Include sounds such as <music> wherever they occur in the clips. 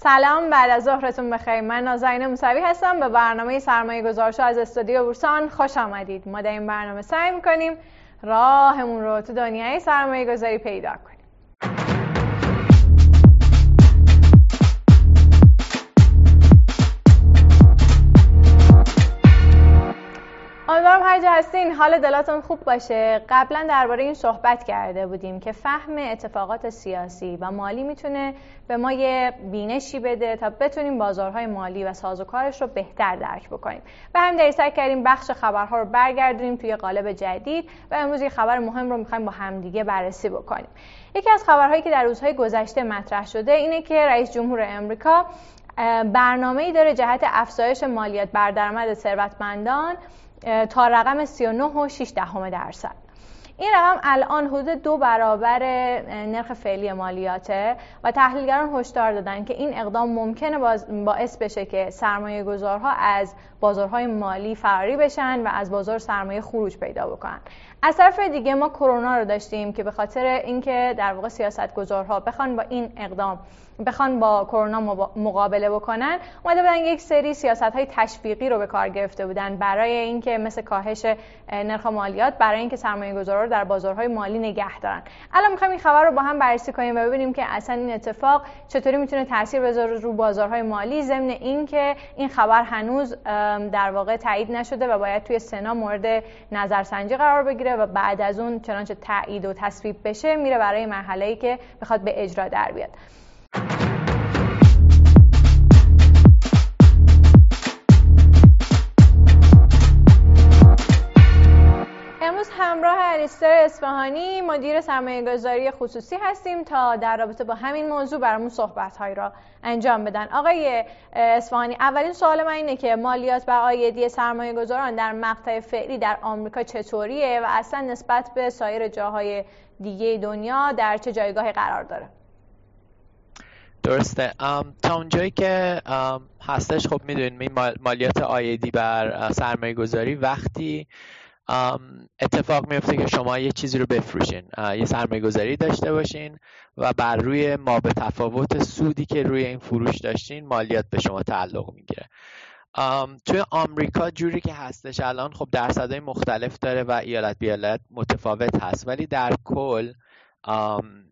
سلام بعد از ظهرتون بخیر. من نازنین موسوی هستم. به برنامه سرمایه گذارشو از استودیو بورسان خوش آمدید. ما در این برنامه سعی می‌کنیم راهمون رو تو دنیای سرمایه گذاری پیدا کنیم. هستین حال دلاتون خوب باشه. قبلا درباره این صحبت کرده بودیم که فهم اتفاقات سیاسی و مالی می‌تونه به ما یه بینشی بده تا بتونیم بازارهای مالی و سازوکارش رو بهتر درک بکنیم. به همین دلیل سعی کردیم بخش خبرها رو برگردونیم توی قالب جدید و امروز یه خبر مهم رو می‌خوایم با همدیگه بررسی بکنیم. یکی از خبرهایی که در روزهای گذشته مطرح شده اینه که رئیس جمهور امریکا برنامه‌ای داره جهت افزایش مالیات بر درآمد ثروتمندان تا رقم 39 و 6 دهم درصد. این رقم الان حدود دو برابر نرخ فعلی مالیاته و تحلیلگران هشدار دادن که این اقدام ممکنه باعث بشه که سرمایه گذارها از بازارهای مالی فراری بشن و از بازار سرمایه خروج پیدا بکنن. از طرف دیگه ما کرونا رو داشتیم که به خاطر اینکه در واقع سیاست گذارها بخوان با این اقدام بخوان با کرونا مقابله بکنن اومده بودن یک سری سیاست های تشویقی رو به کار گرفته بودن برای اینکه مثل کاهش نرخ مالیات برای اینکه سرمایه گذارا رو در بازارهای مالی نگه دارن. الان می‌خوایم این خبر رو با هم بررسی کنیم و ببینیم که اصلا این اتفاق چطوری می‌تونه تاثیر بذاره رو بازارهای مالی ضمن اینکه این خبر هنوز در واقع تایید نشده و باید توی سنا مورد نظرسنجی قرار بگیره. و بعد از اون چنانچه تایید و تصویب بشه میره برای مرحله‌ای که بخواد به اجرا در بیاد. الیستر اصفهانی مدیر سرمایه گذاری خصوصی هستیم تا در رابطه با همین موضوع برامون صحبت هایی را انجام بدن. آقای اصفهانی اولین سوال من اینه که مالیات بر آیدی سرمایه گذاران در مقطع فعلی در آمریکا چطوریه و اصلا نسبت به سایر جاهای دیگه دنیا در چه جایگاهی قرار داره؟ درسته. تا اونجایی که هستش خب می‌دونید مالیات آیدی بر سرمایه گذاری وقتی اتفاق میفته که شما یه چیزی رو بفروشین یه سرمایه گذاری داشته باشین و بر روی ما به تفاوت سودی که روی این فروش داشتین مالیات به شما تعلق می‌گیره. توی آمریکا جوری که هستش الان خب درصدهای مختلف داره و ایالت بیالت متفاوت هست ولی در کل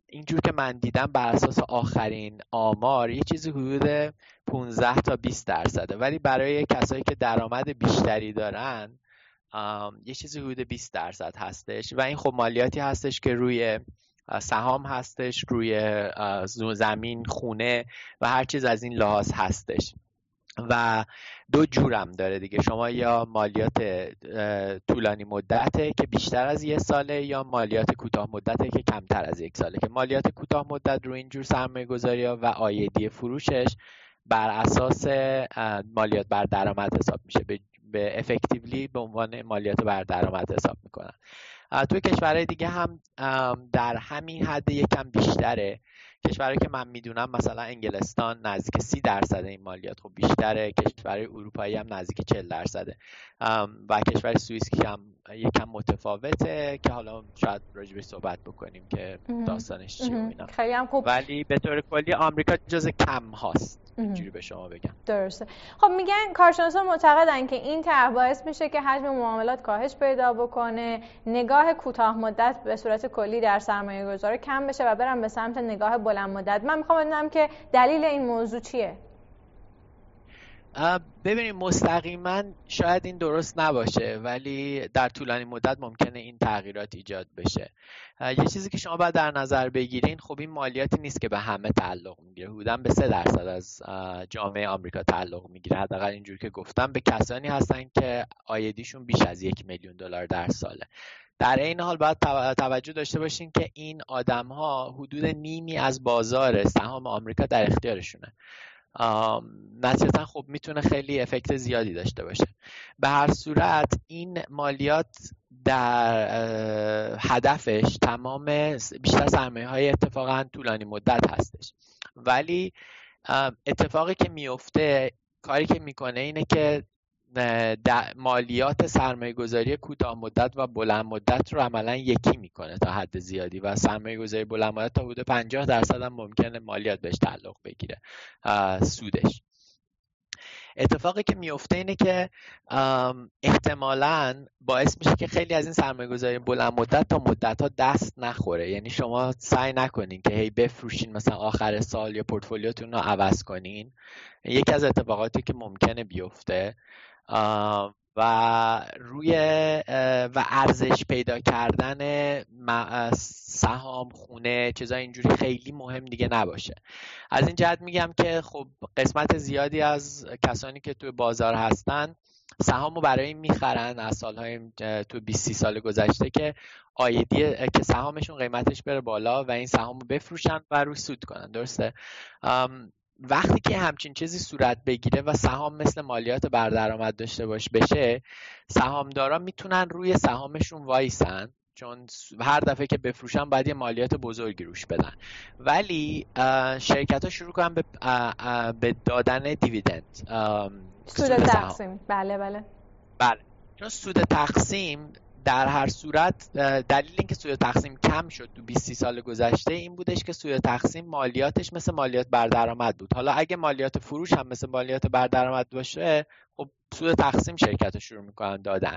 اینجور که من دیدم بر اساس آخرین آمار یه چیزی حدود 15 تا 20 درصده. ولی برای کسایی که درآمد بیشتری دارن یه چیزی حدود 20 درصد هستش. و این خب مالیاتی هستش که روی سهام هستش روی زمین خونه و هر چیز از این لحاظ هستش. و دو جورم داره دیگه. شما یا مالیات طولانی مدته که بیشتر از یه ساله یا مالیات کوتاه مدته که کمتر از یک ساله. که مالیات کوتاه مدت رو اینجور سرمایه گذاری و آیدی فروشش بر اساس مالیات بر درآمد حساب میشه. به, به افکتیولی به عنوان مالیات بر درآمد حساب می‌کنن. توی کشورهای دیگه هم در همین حد یکم بیشتره. کشورهایی که من می‌دونم مثلا انگلستان نزدیک سی درصد این مالیات خب بیشتره. کشور اروپایی هم نزدیک 40 درصده. و کشور سوئیس که هم یکم متفاوته که حالا شاید راجبش صحبت بکنیم که داستانش چی اینا. خیلی هم خوب. ولی به طور کلی آمریکا جز کم هاست. اینجوری به شما بگم. درسته. خب میگن کارشناسان معتقدن که این طرح باعث میشه که حجم معاملات کاهش پیدا بکنه. نگاه کوتاه مدت به صورت کلی در سرمایه گذاری کم بشه و برم به سمت نگاه بلند مدت. من می‌خوام بدونم که دلیل این موضوع چیه؟ ببینید مستقیما شاید این درست نباشه ولی در طولانی مدت ممکنه این تغییرات ایجاد بشه. یه چیزی که شما باید در نظر بگیرین خب این مالیاتی نیست که به همه تعلق می‌گیره. حدودا به سه درصد از جامعه آمریکا تعلق می‌گیره. حداقل اینجور که گفتم به کسانی هستن که آیدیشون بیش از یک میلیون دلار در ساله. در این حال باید توجه داشته باشین که این آدم ها حدود نیمی از بازار سهام آمریکا در اختیارشونه. نتیجتا خب می‌تونه خیلی افکت زیادی داشته باشه. به هر صورت این مالیات در هدفش تمام بیشتر سرمایه های اتفاقا طولانی مدت هستش. ولی اتفاقی که میفته کاری که می‌کنه اینه که مالیات سرمایه گذاری کوتاه مدت و بلند مدت رو عملا یکی می‌کنه تا حد زیادی و سرمایه گذاری بلند مدت تا حدود 50 درصد هم ممکنه مالیات بهش تعلق بگیره سودش. اتفاقی که میفته اینه که احتمالا باعث میشه که خیلی از این سرمایه گذاری بلند مدت تا مدت ها دست نخوره. یعنی شما سعی نکنین که هی بفروشین مثلا آخر سال یا پورتفولیوتون رو عوض کنین. یکی از اتفاقاتی که ممکنه بیفته و روی و ارزش پیدا کردن سهام خونه چیزای اینجوری خیلی مهم دیگه نباشه. از این جهت میگم که خب قسمت زیادی از کسانی که توی بازار هستن سهام رو برای این می‌خرن از سالهای تو 20 سال گذشته که آیدی که سهامشون قیمتش بره بالا و این سهام رو بفروشن و روی سود کنن. درسته؟ وقتی که همچین چیزی صورت بگیره و سهام مثل مالیات بردرآمد داشته باش بشه سهامدارا می‌تونن روی سهامشون وایسن چون هر دفعه که بفروشن باید یه مالیات بزرگی روش بدن. ولی شرکت ها شروع کنن به, به دادن دیویدند سود تقسیم. بله بله. بله. چون سود تقسیم در هر صورت دلیل اینکه سود تقسیم کم شد تو 20 سال گذشته این بودش که سود تقسیم مالیاتش مثل مالیات بر درآمد بود. حالا اگه مالیات فروش هم مثل مالیات بر درآمد باشه خب سود تقسیم شرکت رو شروع می‌کنن دادن.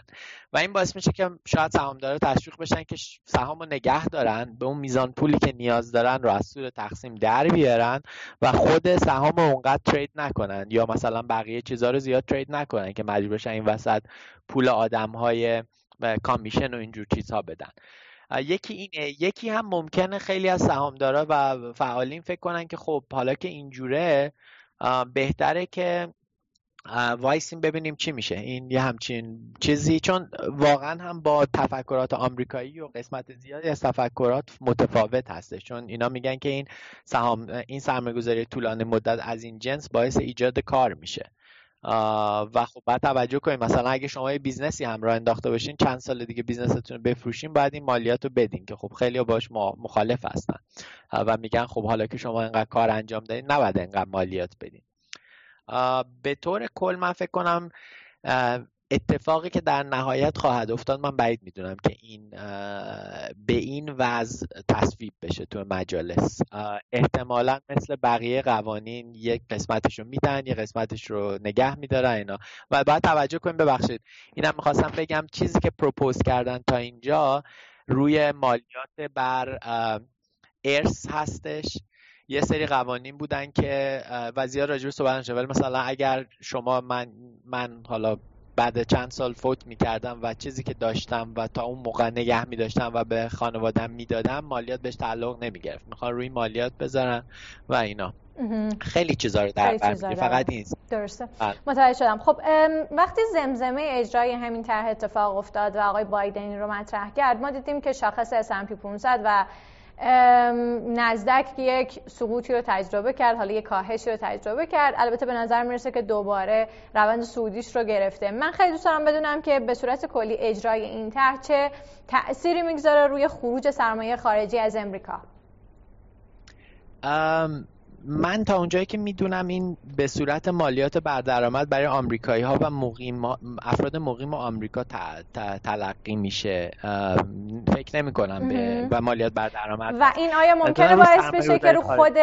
و این باعث میشه که شاید سهامدارا تشویق بشن که سهام رو نگه دارن به اون میزان پولی که نیاز دارن رو از سود تقسیم در بیارن و خود سهام رو اونقدر ترید نکنن یا مثلا بقیه چیزها رو زیاد ترید نکنن که مجبور بشن این وسط پول آدم های کامیشن و اینجور چیزها بدن. یکی اینه یکی هم ممکنه خیلی از سهامدارا و فعالین فکر کنن که خب حالا که اینجوره بهتره که وایسیم ببینیم چی میشه. این یه همچین چیزی چون واقعا هم با تفکرات آمریکایی و قسمت زیادی از تفکرات متفاوت هستش. چون اینا میگن که این سهام این سرمایه‌گذاری طولانی مدت از این جنس باعث ایجاد کار میشه. و خب بعد توجه کنیم. مثلا اگه شما یه business ی هم راه انداخته باشین چند سال دیگه business تون رو بفروشین باید این مالیات رو بدین که خب خیلی باش مخالف هستن. و میگن خب حالا که شما اینقدر کار انجام دادین نباید اینقدر مالیات بدین. به طور کل من فکر کنم اتفاقی که در نهایت خواهد افتاد من بعید می‌دونم که این به این وضع تصویب بشه تو مجالس. احتمالا مثل بقیه قوانین یک قسمتش رو میدن یک قسمتش رو نگه میدارن اینا. و باید توجه کنیم ببخشید اینم می‌خواستم بگم چیزی که پروپوز کردن تا اینجا روی مالیات بر ارث هستش. یه سری قوانین بودن که وزیر راجب صحبت ولی مثلا اگر شما من من حالا بعد چند سال فوت می‌کردم و چیزی که داشتم و تا اون موقع نگه میداشتم و به خانوادم می‌دادم مالیات بهش تعلق نمی‌گرفت. می‌خوان روی مالیات بزنن و اینا. خیلی چیزا رو در بر فقط این. درسته. متوجه شدم. خب وقتی زمزمه اجرای همین طرح اتفاق افتاد و آقای بایدن رو مطرح کرد ما دیدیم که شاخص S&P 500 و نزدک یک سقوطی رو تجربه کرد حالا یک کاهشی رو تجربه کرد. البته به نظر می‌رسه که دوباره روند سعودیش رو گرفته. من خیلی دوست دارم بدونم که به صورت کلی اجرای این طرح چه تأثیری می‌گذاره روی خروج سرمایه خارجی از امریکا. من تا اونجایی که می‌دونم این به صورت مالیات بردرآمد برای آمریکایی ها و مقیم افراد مقیم آمریکا تلقی میشه. فکر نمی کنم به و مالیات بردرآمد. و این آیا ممکنه باعث بشه که رو خود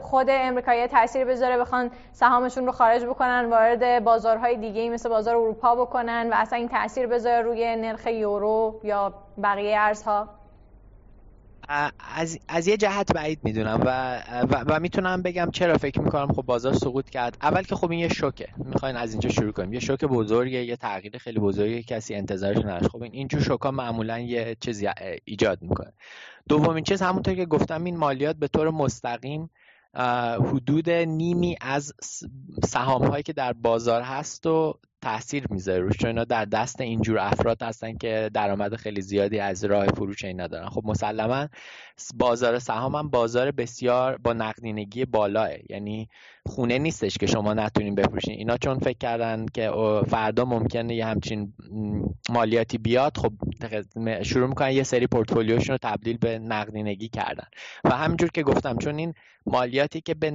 خود امریکایی تاثیر بذاره بخوان سهامشون رو خارج بکنن وارد بازارهای دیگه مثل بازار اروپا بکنن و اصلا این تاثیر بذاره روی نرخ یورو یا بقیه ارزها؟ از, از یه جهت بعید می‌دونم و, و, و, می‌تونم بگم چرا فکر می‌کنم خب بازار سقوط کرد. اول که خب این یه شوکه. می‌خواین از اینجا شروع کنیم. یه شوک بزرگه یه تغییر خیلی بزرگه کسی انتظارش نداشت. خب این اینجور شوکا معمولا یه چیزی ایجاد می‌کنه. دومین چیز همونطور که گفتم این مالیات به طور مستقیم حدود نیمی از سهام هایی که در بازار هست و تاثیر می‌ذاره. روش چون اینا در دست اینجور افراد هستن که درآمد خیلی زیادی از راه فروش اینا دارن. خب مسلما بازار سهام هم بازار بسیار با نقدینگی بالاه. یعنی خونه نیستش که شما نتونین بفروشین. اینا چون فکر کردن که فردا ممکنه یه همچین مالیاتی بیاد خب شروع می‌کنن یه سری پورتفولیوشون رو تبدیل به نقدینگی کردن. و همینجور که گفتم چون این مالیاتی که به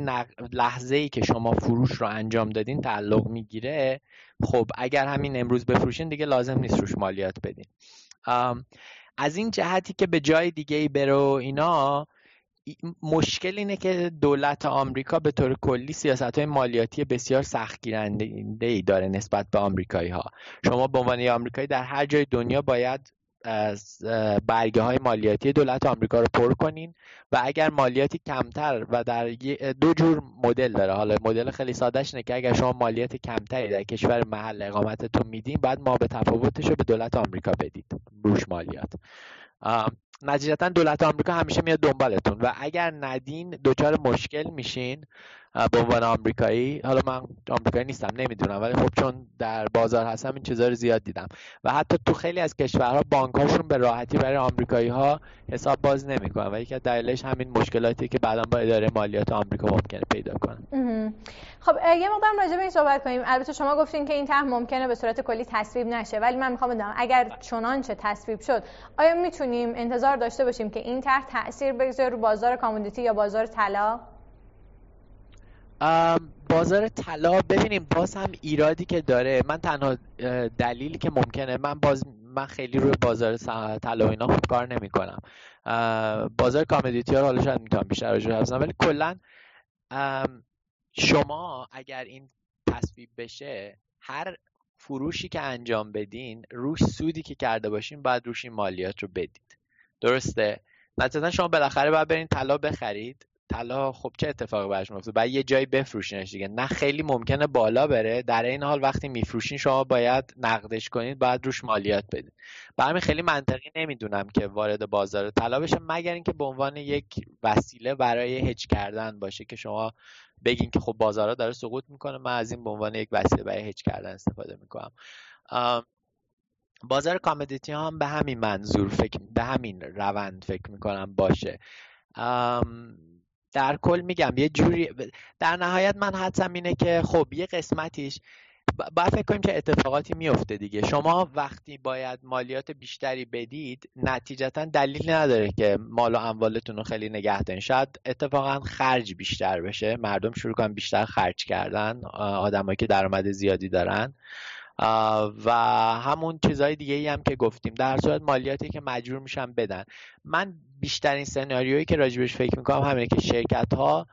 لحظه ای که شما فروش رو انجام دادین تعلق می‌گیره خب اگر همین امروز بفروشین دیگه لازم نیست روش مالیات بدین. از این جهتی که به جای دیگه ای بره اینا مشکل اینه که دولت آمریکا به طور کلی سیاست های مالیاتی بسیار سختگیرنده ای داره نسبت به آمریکایی ها شما به عنوان آمریکایی در هر جای دنیا باید از برگه های مالیاتی دولت آمریکا رو پر کنین و اگر مالیاتی کمتر و در دو جور مدل داره. حالا مدل خیلی سادهش اینه که اگر شما مالیات کمتری در کشور محل اقامتتون میدین بعد ما به تفاوتش رو به دولت آمریکا بدید. روش مالیات. نتیجتا دولت آمریکا همیشه میاد دنبالتون. و اگر ندین دچار مشکل میشین به عنوان آمریکایی. حالا من آمریکایی نیستم نمی‌دونم. ولی خب چون در بازار هستم این چیزا رو زیاد دیدم. و حتی تو خیلی از کشورها بانک هاشون به راحتی برای آمریکایی ها حساب باز نمی‌کنن. و یکی از دلایلش همین مشکلاتی که بعدا با اداره مالیات آمریکا ممکنه پیدا کنن خب یه مقدار راجع به این صحبت کنیم. البته شما گفتین که این طرح ممکنه به صورت کلی تصویب نشه. ولی من می‌خوام بدونم اگر چنانچه تصویب شد آیا می‌تونیم انتظار داشته باشیم که این طرح تاثیر بگذاره رو بازار کامودیتی یا بازار طلا؟ بازار طلا ببینیم باز هم ایرادی که داره. من تنها دلیلی که ممکنه من باز من خیلی روی بازار طلا اینا خوب کار نمی کنم بازار کامدیتی ها حالا شاید می‌تونم بیشتر راجع ولی کلا شما اگر این تصویب بشه هر فروشی که انجام بدین روش سودی که کرده باشین بعد روش این مالیات رو بدید. درسته. مثلا شما بالاخره باید برین طلا بخرید. طلا خب چه اتفاقی براش میفته بعد یه جایی بفروشینش دیگه. نه خیلی ممکنه بالا بره. در این حال وقتی میفروشین شما باید نقدش کنید باید روش مالیات بدید. برای خیلی منطقی نمی‌دونم که وارد بازار طلا بشه مگر اینکه به عنوان یک وسیله برای هج کردن باشه که شما بگین که خب بازارها داره سقوط می‌کنه. من از این به عنوان یک وسیله برای هج کردن استفاده می‌کنم. بازار کامدیتی هم به همین منظور فکر به همین روند فکر می‌کنم باشه. در کل میگم یه جوری در نهایت من حدسم اینه که خب یه قسمتیش باید فکر کنیم که اتفاقاتی میفته دیگه. شما وقتی باید مالیات بیشتری بدید نتیجتا دلیل نداره که مال و اموالتون رو خیلی نگه دارین. شاید اتفاقا خرج بیشتر بشه. مردم شروع کنن بیشتر خرج کردن آدمایی که درآمد زیادی دارن. و همون چیزهای دیگه ای هم که گفتیم. در صورت مالیاتی که مجبور میشن بدن. من بیشترین سناریویی که راجبش فکر می‌کنم همینه که شرکت ها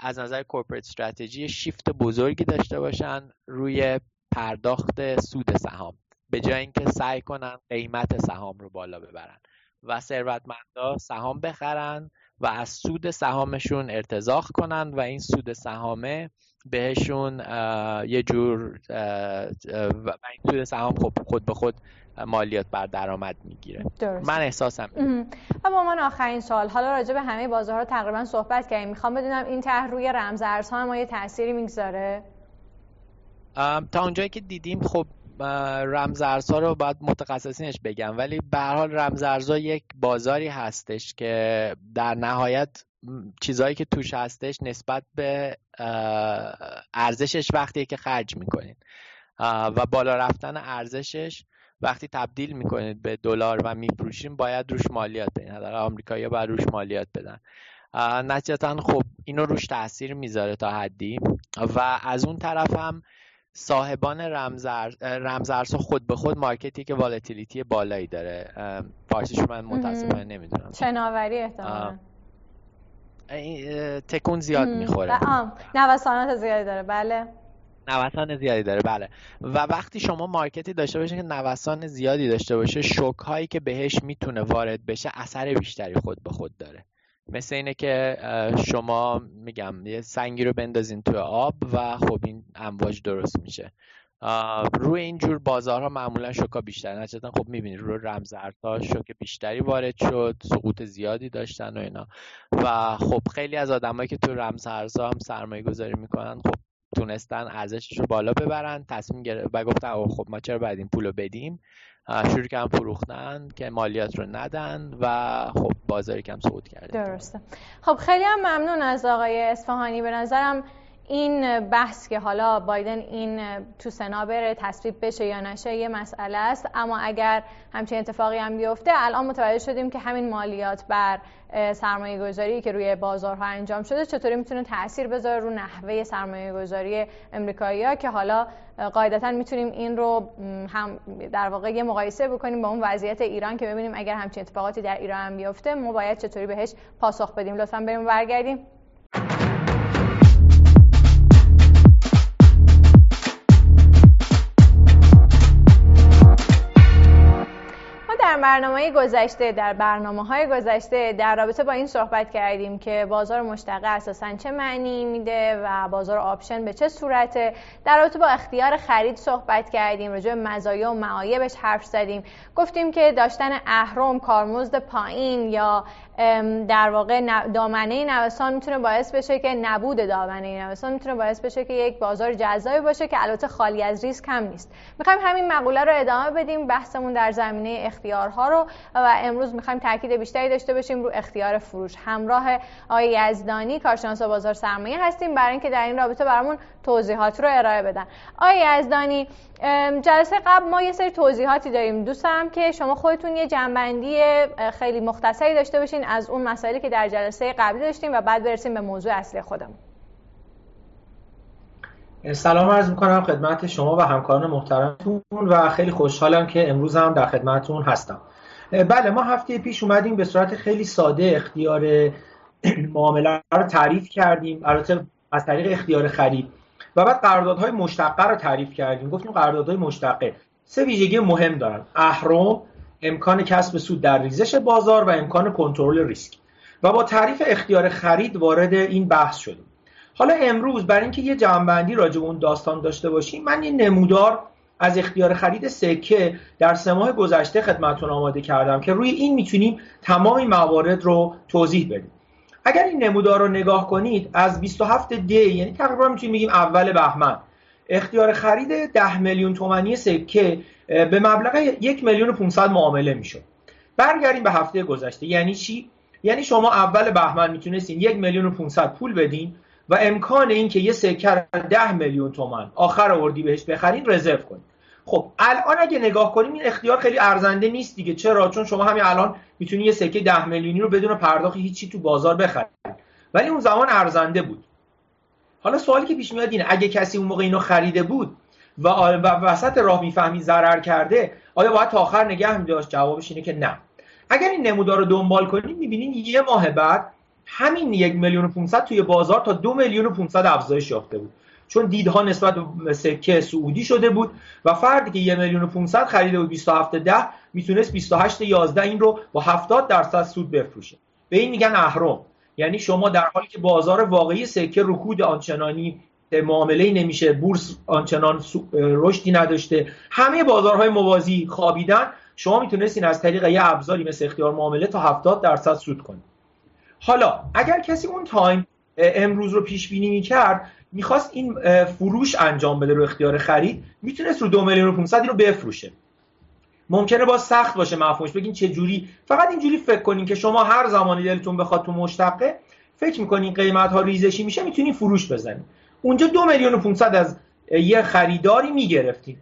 از نظر کورپرات استراتژی شیفت بزرگی داشته باشن روی پرداخت سود سهام. به جای اینکه سعی کنن قیمت سهام رو بالا ببرن و ثروتمندا سهام بخرن و از سود سهامشون ارتزاق کنن و این سود سهامه بهشون یه جور و این سود سهام خب خود به خود مالیات بر درآمد می‌گیره. من احساسم و با من آخرین سوال. حالا راجع به همه بازارها تقریبا صحبت کردیم. می‌خوام بدونم این طرح روی رمزارزها ما یه تأثیری می‌گذاره؟ تا اونجایی که دیدیم خب رمزارزها رو باید متخصصینش بگم. ولی به هر حال رمزارزها یک بازاری هستش که در نهایت چیزهایی که توش هستش نسبت به ارزشش وقتی که خرج می‌کنید. و بالا رفتن ارزشش وقتی تبدیل می‌کنید به دلار و میفروشین باید روش مالیات بدین. در آمریکایی‌ها باید روش مالیات بدن. نتیجتا خب اینو روش تاثیر می‌ذاره تا حدی. و از اون طرف هم صاحبان رمزارز خود به خود مارکتی که والتیلیتی بالایی داره. فارسیش من متاسفانه نمی‌دونم. چناوری احتمالا. تکون زیاد می‌خوره. نوسانات زیادی داره بله. نوسان زیادی داره بله. و وقتی شما مارکتی داشته باشه که نوسان زیادی داشته باشه شوک هایی که بهش می‌تونه وارد بشه اثر بیشتری خود به خود داره. مثل اینه که شما میگم یه سنگی رو بندازین تو آب و خب این امواج درست میشه. روی اینجور بازارها معمولا شوکا بیشتر نچتن خب می‌بینید روی رمزارزها شوک بیشتری وارد شد سقوط زیادی داشتن و اینا. و خب خیلی از آدمایی که تو رمزارزها هم سرمایه گذاری می‌کنن خب تونستن ارزشش رو بالا ببرن تصمیم گرفت و گفتن خب ما چرا باید این پول بدیم؟ شروع کردن فروختن که مالیات رو ندن و خب بازاری کم صعود کرده. درسته. خب خیلی هم ممنون از آقای اصفهانی. به نظرم این بحث که حالا بایدن این تو سنا بره تصویب بشه یا نشه یه مسئله است. اما اگر همچین اتفاقی هم بیفته الان متوجه شدیم که همین مالیات بر سرمایه گذاری که روی بازارها انجام شده چطوری می‌تونه تاثیر بذاره رو نحوه سرمایه گذاری امریکایی ها که حالا قاعدتا می‌تونیم این رو هم در واقع یه مقایسه بکنیم با اون وضعیت ایران که ببینیم اگر همچین اتفاقاتی در ایران بیفته ما باید چطوری بهش پاسخ بدیم. لطفا بریم برگردیم. برنامه گذشته در برنامه های گذشته در رابطه با این صحبت کردیم که بازار مشتقه اساسا چه معنی میده و بازار آپشن به چه صورته. در رابطه با اختیار خرید صحبت کردیم راجع به مزایا و معایبش حرف زدیم. گفتیم که داشتن اهرم کارمزد پایین یا در واقع دامنه نوسان می‌تونه باعث بشه که نبود دامنه نوسان می‌تونه باعث بشه که یک بازار جذابی باشه که البته خالی از ریسک هم نیست. می‌خوایم همین مقوله رو ادامه بدیم بحثمون در زمینه اختیارها رو. و امروز می‌خوایم تاکید بیشتری داشته باشیم رو اختیار فروش. همراه آقای یزدانی کارشناس بازار سرمایه هستیم برای اینکه در این رابطه برامون توضیحات رو ارائه بدن. آقای یزدانی جلسه قبل ما یه سری توضیحاتی داریم. دوست دارم که شما خودتون یه جنبندی خیلی مختصری داشته باشین. از اون مسائلی که در جلسه قبلی داشتیم و بعد برسیم به موضوع اصلی خودمون. سلام عرض می‌کنم خدمت شما و همکاران محترمتون و خیلی خوشحالم که امروز هم در خدمتتون هستم. بله ما هفته پیش اومدیم به صورت خیلی ساده اختیار <clears throat> معامله رو تعریف کردیم البته از طریق اختیار خرید. و بعد قراردادهای مشتقه رو تعریف کردیم. گفتیم قراردادهای مشتقه سه ویژگی مهم دارن. اهرم امکان کسب سود در ریزش بازار و امکان کنترل ریسک. و با تعریف اختیار خرید وارد این بحث شدیم. حالا امروز برای اینکه یه جمعبندی راجع به اون داستان داشته باشیم من یه نمودار از اختیار خرید سکه در سه ماه گذشته خدمتتون آماده کردم که روی این می‌تونیم تمام موارد رو توضیح بدیم. اگر این نمودار رو نگاه کنید از 27 دی یعنی تقریبا می‌تونیم بگیم اول بهمن. اختیار خرید 10 میلیون تومانی سکه به مبلغ یک میلیون و 500 معامله می‌شد. برگردیم به هفته گذشته. یعنی چی؟ یعنی شما اول بهمن می‌تونستین یک میلیون و 500 پول بدین و امکان این که یه سکه 10 میلیون تومن آخر آوردی بهش بخرین رزرو کنید خب الان اگه نگاه کنیم این اختیار خیلی ارزنده نیست دیگه. چرا؟ چون شما همین الان می‌تونی یه سکه 10 میلیونی رو بدون پرداخت هیچی تو بازار بخرید ولی اون زمان ارزنده بود. حالا سوالی که پیش میاد اینه اگه کسی اون موقع اینو خریده بود و وسط راه می‌فهمی ضرر کرده آیا باید تا آخر نگه میداشت؟ جوابش اینه که نه. اگر این نمودار رو دنبال کنید می‌بینین یه ماه بعد همین یک میلیون و 500 توی بازار تا دو میلیون و 500 افزایش یافته بود. چون دیدها نسبت به سکه سعودی شده بود و فردی که یه میلیون و 500 خریده بود 27 ده می‌تونست 28 11 این رو با 70 درصد سود بفروشه. به این میگن اهرم. یعنی شما در حالی که بازار واقعی سکه رکود آنچنانی معامله نمیشه بورس آنچنان رشدی نداشته. همه بازارهای موازی خوابیدن. شما می‌تونستین از طریق یه ابزاری مثل اختیار معامله تا 70 درصد سود کنید. حالا اگر کسی اون تایم امروز رو پیش بینی می‌کرد می‌خواست این فروش انجام بده رو اختیار خرید می‌تونست رو دو میلیون و 500 رو بفروشه. ممکنه با سخت باشه مفهومش بگین چه جوری. فقط اینجوری فکر کنین که شما هر زمانی دلتون بخواد تو مشتقه فکر می‌کنین قیمت ها ریزشی میشه می‌تونین فروش بزنین. اونجا دو میلیون و 500 از یه خریداری می‌گرفتین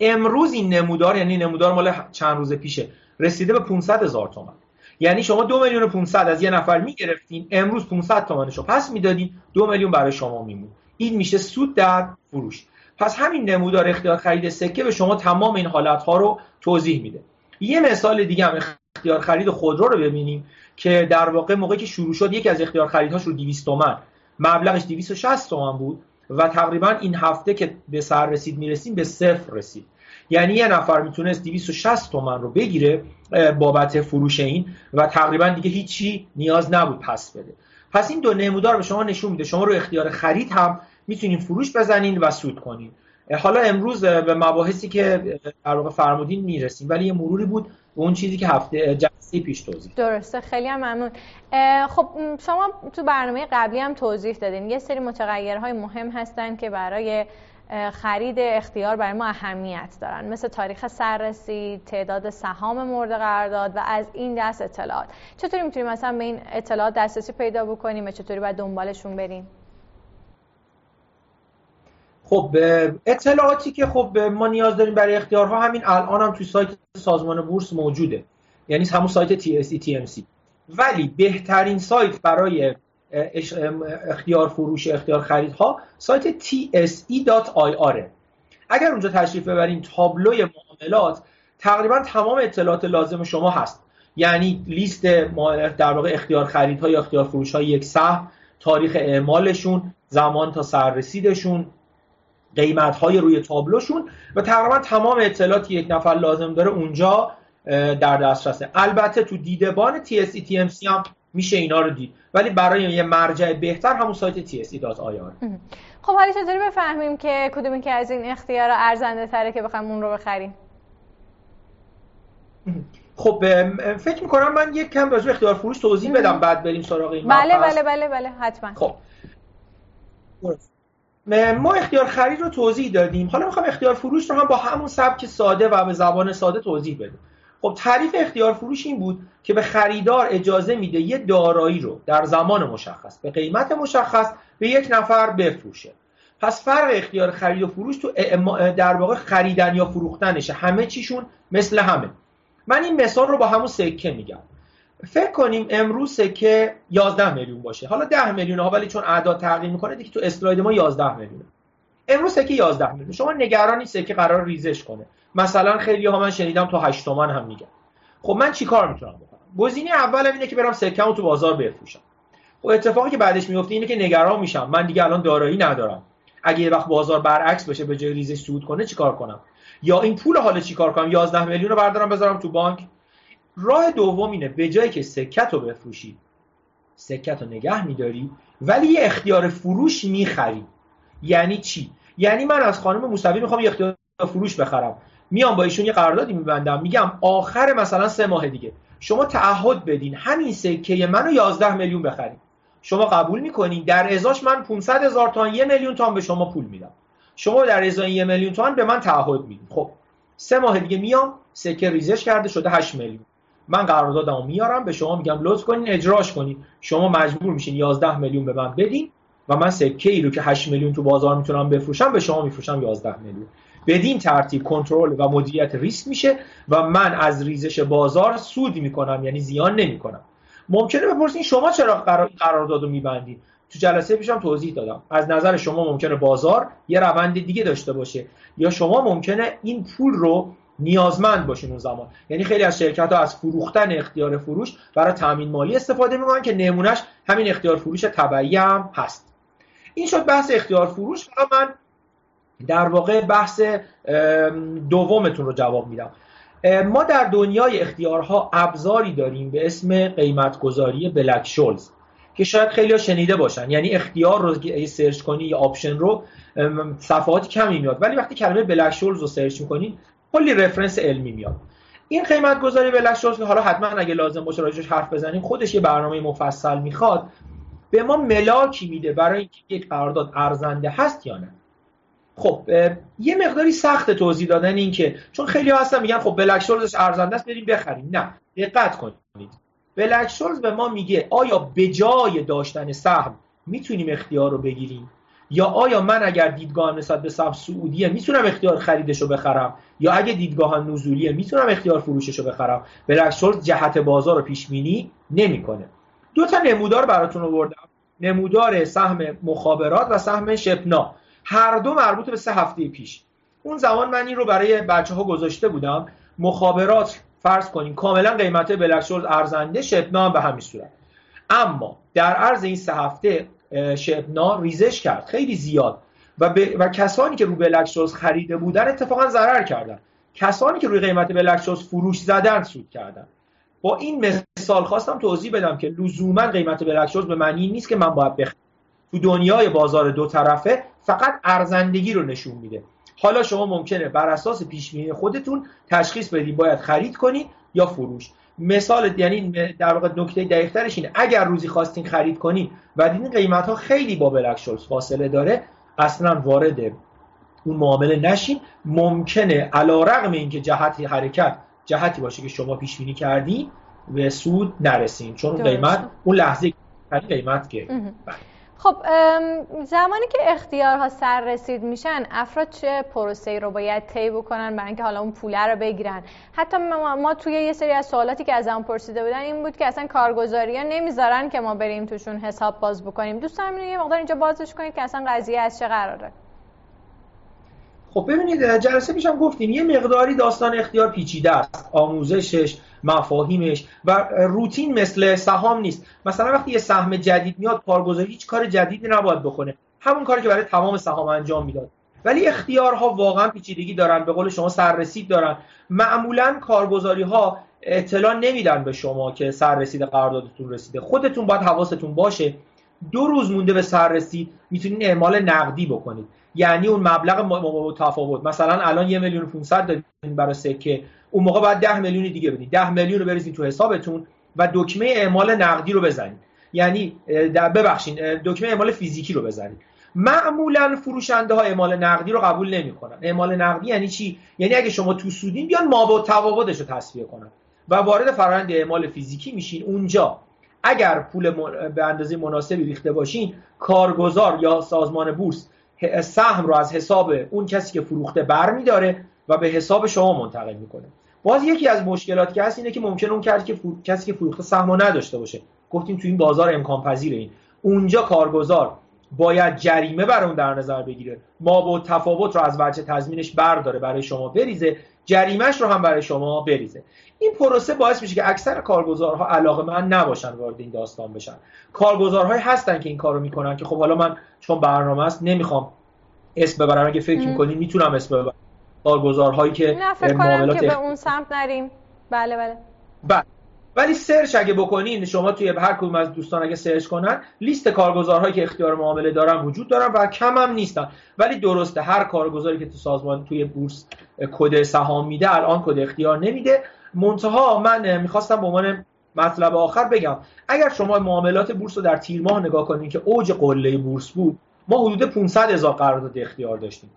امروز این نمودار یعنی نمودار مال چند روز پیشه رسیده به 500 هزار تومن. یعنی شما دو میلیون و 500 از یه نفر می‌گرفتین امروز 500 تومنشو پس می‌دادین دو میلیون برای شما میمون. این میشه سود در فروش. پس همین نمودار اختیار خرید سکه به شما تمام این حالت ها رو توضیح میده. یه مثال دیگه هم اختیار خرید خودرو رو ببینیم که در واقع موقعی که شروع شد یکی از اختیار خریدهاش رو 200 تومن. مبلغش 260 تومن بود و تقریبا این هفته که به سر رسید می‌رسیم به صفر رسید. یعنی یه نفر می‌تونست 260 تومن رو بگیره بابت فروش این و تقریبا دیگه هیچی نیاز نبود پس بده. پس این دو نمودار به شما نشون میده. شما رو اختیار خرید هم می‌تونین فروش بزنین و سود کنین. حالا امروز به مباحثی که در واقع فرمودین می‌رسیم. ولی یه مروری بود اون چیزی که هفته جلسه پیش توضیح درسته خیلی هم ممنون. خب شما تو برنامه قبلی هم توضیح دادین. یه سری متغیرهای مهم هستن که برای خرید اختیار برای ما اهمیت دارن. مثل تاریخ سررسی تعداد سهام مورد قرارداد و از این دست اطلاعات. چطوری می‌تونیم مثلا به این اطلاعات دسترسی پیدا بکنیم و چطوری باید دنبالشون بریم؟ خب اطلاعاتی که خب ما نیاز داریم برای اختیارها همین الان هم توی سایت سازمان بورس موجوده. یعنی همون سایت TSE TMC ولی بهترین سایت برای اختیار فروش اختیار خریدها سایت tse.ir اگر اونجا تشریف ببریم تابلوی معاملات تقریبا تمام اطلاعات لازم شما هست. یعنی لیست در واقع اختیار خریدها یا اختیار فروش های یک سهم تاریخ اعمالشون زمان تا سررسیدشون قیمت های روی تابلوشون و تقریبا تمام اطلاعاتی یک نفر لازم داره اونجا در دسترسه البته تو دیدبان TSE TMC هم میشه اینا رو دید. ولی برای یه مرجع بهتر همون سایت TSE.ir خب حالا چطوری بفهمیم که کدومی که از این اختیار ارزنده تره که بخوایم اون رو بخریم؟ خب فکر می‌کنم من یک کم راجع اختیار فروش توضیح بدم بعد بریم سراغ این بله بله بله بله حتما. خب. ما اختیار خرید رو توضیح دادیم. حالا می‌خوام اختیار فروش رو هم با همون سبک ساده و به زبان ساده توضیح بدیم خب تعریف اختیار فروش این بود که به خریدار اجازه میده یه دارایی رو در زمان مشخص به قیمت مشخص به یک نفر بفروشه. پس فرق اختیار خرید و فروش تو در واقع خریدن یا فروختنشه. همه چیشون مثل همه. من این مثال رو با همون سکه میگم. فکر کنیم امروز سکه 11 میلیون باشه. حالا 10 میلیون ها ولی چون اعداد تغییر می‌کنه دیگه تو اسلاید ما 11 میلیونه. امروز سکه 11 میلیون شما نگرانی سکه قرار ریزش کنه. مثلا خیلی ها من شنیدم تا 8 تومن هم میگن. خب من چیکار می‌تونم بکنم؟ گزینه اول اینه که برم سکه‌مو تو بازار بفروشم. خب اتفاقی که بعدش میفته اینه که نگران میشم. من دیگه الان دارایی ندارم. اگه یه وقت بازار برعکس بشه به جای ریزش صعود کنه چیکار کنم؟ یا این پول حالا چیکار کنم؟ 11 میلیون رو بردارم بذارم تو بانک. راه دوم اینه به جایی که سکت رو بفروشی سکت رو نگه میداری ولی یه اختیار فروش می‌خری. یعنی چی؟ یعنی من از خانم موسوی می‌خوام یه اختیار فروش بخرم. میام با ایشون یه قراردادی میبندم میگم آخر مثلا سه ماه دیگه. شما تعهد بدین همین سکه منو 11 میلیون بخرید شما قبول می‌کنین؟ در ازاش من 500 هزار تومان یه میلیون تومان به شما پول میدم. شما در ازای یه میلیون تومان به من تعهد میدین. خب سه ماه دیگه میام سکه ریزش کرده شده 8 میلیون. من قراردادمو میارم به شما میگم لطف کنین اجراش کنین. شما مجبور میشین 11 میلیون به من بدین و من سکه ای رو که 8 میلیون تو بازار می‌تونم بفروشم به شما میفروشم 11 میلیون. بدین ترتیب کنترل و مدیریت ریسک میشه و من از ریزش بازار سود می‌کنم یعنی زیان نمی‌کنم. ممکنه بپرسین شما چرا قرارداد رو میبندید تو جلسه پیشم توضیح دادم. از نظر شما ممکنه بازار یه روند دیگه داشته باشه. یا شما ممکنه این پول رو نیازمند باشین اون زمان. یعنی خیلی از شرکت ها از فروختن اختیار فروش برای تامین مالی استفاده می‌کنن که نمونهش همین اختیار فروش تبعی هم هست. این شد بحث اختیار فروش. حالا من در واقع بحث دومتون رو جواب میدم. ما در دنیای اختیارها ابزاری داریم به اسم قیمتگذاری بلک شولز که شاید خیلی ها شنیده باشن. یعنی اختیار رو که search کنی یا option رو صفحات کمی میاد. ولی وقتی کلمه بلک شولز رو search می‌کنین کلی reference علمی میاد. این قیمت گذاری شولز که حالا حتما اگه لازم باشه راجعش حرف بزنیم خودش یه برنامه مفصل می‌خواد به ما ملاکی میده برای اینکه یک قرارداد ارزنده هست یا نه. خب یه مقداری سخت توضیح دادن این که چون خیلی ها هستن میگن خب بلک شولزش ارزنده است بریم بخریم. نه دقت کنید. بلک شولز به ما میگه آیا به جای داشتن سهم می‌تونیم اختیار رو بگیریم؟ یا آیا من اگر دیدگاه نسبت به سهم سعودیه می‌تونم اختیار خریدش رو بخرم؟ یا اگه دیدگاه نزولیه می‌تونم اختیار فروشش رو بخرم بلک شولز جهت بازار رو پیش بینی نمی‌کنه. دو تا نمودار براتون آوردم. نمودار سهم مخابرات و سهم شپنا هر دو مربوط به سه هفته پیش. اون زمان من این رو برای بچه ها گذاشته بودم. مخابرات فرض کنیم کاملا قیمت بلکشولز ارزنده شپنا هم به همین صورت. اما در عرض این سه هفته شپنا ریزش کرد خیلی زیاد. و, و کسانی که رو بلکشولز خریده بودن اتفاقا ضرر کردن. کسانی که روی قیمت بلکشولز فروش زدن سود کردن. با این مثال خواستم توضیح بدم که لزوما قیمت بلکشولز به معنی نیست که من باید بخرم. تو دنیای بازار دو طرفه فقط ارزندگی رو نشون میده. حالا شما ممکنه بر اساس پیش خودتون تشخیص بدید باید خرید کنید یا فروش. مثال یعنی در واقع نکته دقیقترش اینه. اگر روزی خواستین خرید کنید و دیدین قیمت ها خیلی با بلک شولز فاصله داره اصلا وارد اون معامله نشین. ممکنه علا رقم اینکه جهتی حرکت جهتی باشه که شما پیش بینی کردی به سود نرسین. چون قیمت اون لحظه قیمت که خب زمانی که اختیارها سر رسید میشن افراد چه پروسه رو باید طی بکنن برای اینکه حالا اون پوله رو بگیرن؟ حتی ما, توی یه سری از سوالاتی که از اون پرسیده بودن این بود که اصلا کارگزاری نمی‌ذارن که ما بریم توشون حساب باز بکنیم. دوست دارم یه مقدار اینجا بازش کنید که اصلا قضیه از چه قراره. خب ببینید جلسه پیشم گفتیم یه مقداری داستان اختیار پیچیده است. آموزشش مفاهیمش و روتین مثل سهام نیست. مثلا وقتی یه سهم جدید میاد کارگزاری هیچ کار جدیدی نباید بکنه. همون کاری که برای تمام سهام انجام می‌داد. ولی اختیارها واقعا پیچیدگی دارن به قول شما سررسید دارن. معمولا کارگزاری ها اطلاع نمیدن به شما که سررسید قراردادتون رسیده. خودتون باید حواستون باشه. دو روز مونده به سررسید می‌تونین اعمال نقدی بکنید. یعنی اون مبلغ تفاوت. مثلا الان یه میلیون 500 دارین برای سکه. اون موقع باید 10 میلیون دیگه بدین. 10 میلیون رو بریزین تو حسابتون و دکمه اعمال نقدی رو بزنید یعنی ببخشید دکمه اعمال فیزیکی رو بزنید معمولا فروشنده ها اعمال نقدی رو قبول نمی‌کنن. اعمال نقدی یعنی چی؟ یعنی اگه شما تو سودین بیان ما تفاوتش رو تصفیه کنن. و وارد فرآیند اعمال فیزیکی میشین. اونجا اگر پول به اندازه مناسبی ریخته باشین کارگزار یا سازمان بورس سهم رو از حساب اون کسی که فروخته برمیداره و به حساب شما منتقل می‌کنه. باز یکی از مشکلات که هست اینه که ممکن اون کرد که کسی که فروخته سهم نداشته باشه. گفتیم تو این بازار امکان پذیره این. اونجا کارگزار باید جریمه بر اون در نظر بگیره. ما با تفاوت رو از وجه تضمینش برداره برای شما بریزه. جریمهش رو هم برای شما بریزه. این پروسه باعث میشه که اکثر کارگزارها علاقه من نباشن وارد این داستان بشن. کارگزارهایی هستن که این کارو می‌کنن که خب حالا من چون برنامه است نمی‌خوام اسم ببرم. اگه فکر می‌کنین می‌تونم اسم ببرم. کارگزارهایی که معاملات که به اون سمت نریم. بله بله. بله. ولی سرچ اگه بکنین شما توی هر کدوم از دوستان اگه سرچ کنن لیست کارگزارهایی که اختیار معامله دارن وجود دارن و کم هم نیستن. ولی درسته هر کارگزاری که تو سازمان توی بورس کد سهام میده الان کد اختیار نمیده. منتها من می‌خواستم به عنوان مطلب آخر بگم اگر شما معاملات بورس رو در تیر ماه نگاه کنین که اوج قله بورس بود ما حدود 500 هزار قرارداد اختیار داشتیم.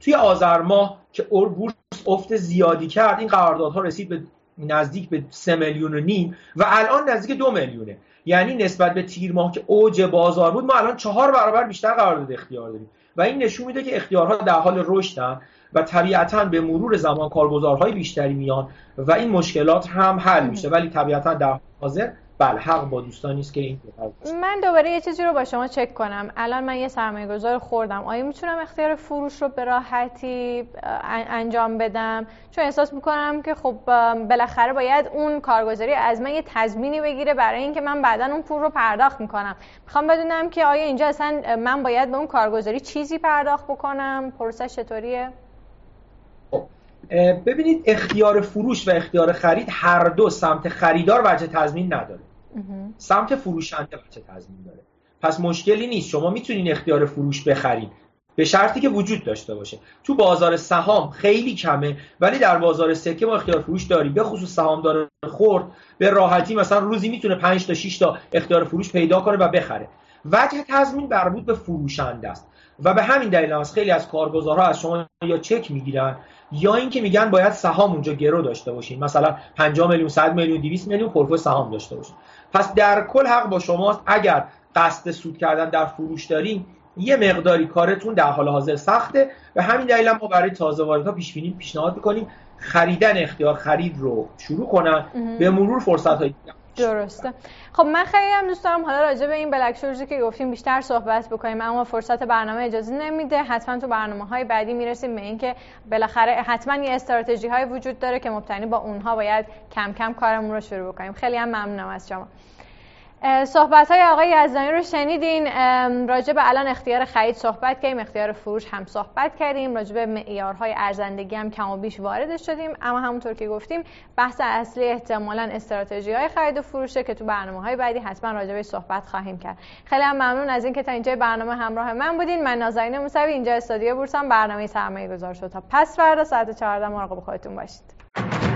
توی آذر ماه که بورس افت زیادی کرد این قراردادها رسید به نزدیک به 3 میلیون و نیم و الان نزدیک دو میلیونه. یعنی نسبت به تیر ماه که اوج بازار بود ما الان چهار برابر بیشتر قرارداد اختیار داریم. و این نشون میده که اختیارها در حال رشدن. و طبیعتا به مرور زمان کارگزارهای بیشتری میان و این مشکلات هم حل میشه. ولی طبیعتا در حاضر بله حق با دوستانی است که این من دوباره یه چیزی رو با شما چک کنم. الان من یه سرمایه گذار خوردم. آیا می‌تونم اختیار فروش رو به راحتی انجام بدم؟ چون احساس می‌کنم که خب بالاخره باید اون کارگزاری از من یه تضمینی بگیره برای اینکه من بعدا اون پول رو پرداخت می‌کنم. می‌خوام بدونم که آیا اینجا اصلا من باید به اون کارگزاری چیزی پرداخت بکنم؟ پروسه چطوریه؟ ببینید اختیار فروش و اختیار خرید هر دو سمت خریدار وجه تضمین نداره. سمت فروشنده بچه تضمین داره. پس مشکلی نیست. شما می‌تونین اختیار فروش بخرید به شرطی که وجود داشته باشه. تو بازار سهام خیلی کمه ولی در بازار سکه ما اختیار فروش داریم. به خصوص سهام داره خورد به راحتی مثلا روزی می‌تونه 5 تا 6 تا اختیار فروش پیدا کنه و بخره. وجه تضمین مربوط به فروشنده است. و به همین دلیل است خیلی از کارگزارها از شما یا چک می‌گیرن. یا اینکه میگن باید سهام اونجا گرو داشته باشین. مثلا 50 میلیون 100 میلیون 200 میلیون پورتفوی سهام داشته باشین. پس در کل حق با شماست. اگر قصد سود کردن در فروش دارین یه مقداری کارتون در حال حاضر سخته. و همین دلیل ما برای تازه واردها پیش بینی پیشنهاد می‌کنیم. خریدن اختیار خرید رو شروع کنن. به مرور فرصت های درسته. خب من خیلی هم دوست دارم حالا راجع به این بلک که گفتیم بیشتر صحبت بکنیم اما فرصت برنامه اجازه نمیده. حتما تو برنامه های بعدی می‌رسیم به اینکه بالاخره حتما یه استراتژی های وجود داره که مبتنی با اونها باید کم کم کارمون رو شروع بکنیم. خیلی هم ممنونم از شما. صحبت های آقای یزدانی رو شنیدین. راجع به الان اختیار خرید صحبت کردیم اختیار فروش هم صحبت کردیم. راجع به معیارهای ارزندگی هم کم و بیش وارد شدیم. اما همونطور که گفتیم بحث اصلی احتمالا استراتژی های خرید و فروشه که تو برنامه های بعدی حتما راجع به صحبت خواهیم کرد. خیلی هم ممنون از اینکه تا اینجا برنامه همراه من بودین. من نازنین موسوی اینجا استودیو بورسم. برنامه سرمایه گذار شد. تا پس فردا ساعت 14 مراقب خودتون باشید.